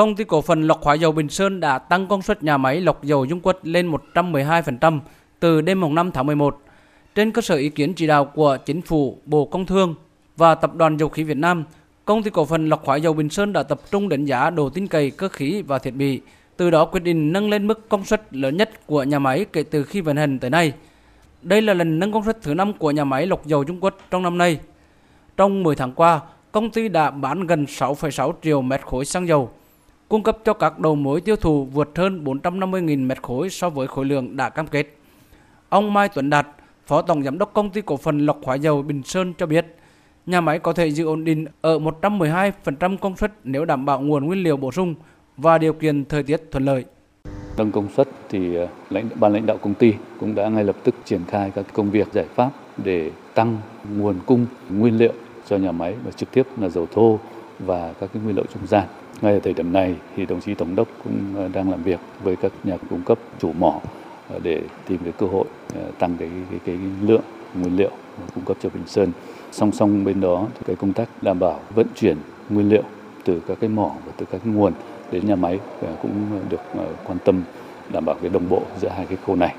Công ty cổ phần lọc hóa dầu Bình Sơn đã tăng công suất nhà máy lọc dầu Dung Quất lên 112% từ đêm mùng 5 tháng 11 trên cơ sở ý kiến chỉ đạo của Chính phủ, Bộ Công Thương và Tập đoàn Dầu khí Việt Nam. Công ty cổ phần lọc hóa dầu Bình Sơn đã tập trung đánh giá độ tin cậy cơ khí và thiết bị, từ đó quyết định nâng lên mức công suất lớn nhất của nhà máy kể từ khi vận hành tới nay. Đây là lần nâng công suất thứ năm của nhà máy lọc dầu Trung Quốc trong năm nay. Trong 10 tháng qua, công ty đã bán gần 6,6 triệu mét khối xăng dầu, cung cấp cho các đầu mối tiêu thụ vượt hơn 450.000 mét khối so với khối lượng đã cam kết. Ông Mai Tuấn Đạt, Phó Tổng Giám đốc Công ty Cổ phần Lọc hóa dầu Bình Sơn cho biết, nhà máy có thể giữ ổn định ở 112% công suất nếu đảm bảo nguồn nguyên liệu bổ sung và điều kiện thời tiết thuận lợi. Nâng công suất thì ờ, lãnh ban lãnh đạo công ty cũng đã ngay lập tức triển khai các công việc giải pháp để tăng nguồn cung nguyên liệu cho nhà máy và trực tiếp là dầu thô và các cái nguyên liệu trung gian. Ngay ở thời điểm này thì đồng chí tổng đốc cũng ờ, đang làm việc với các nhà cung cấp chủ mỏ ờ, để tìm cái cơ hội ờ, tăng cái cái, cái lượng nguyên liệu cung cấp cho Bình Sơn. Song song bên đó thì cái công tác đảm bảo vận chuyển nguyên liệu từ các cái mỏ và từ các cái nguồn đến nhà máy cũng được quan tâm đảm bảo cái đồng bộ giữa hai cái khâu này.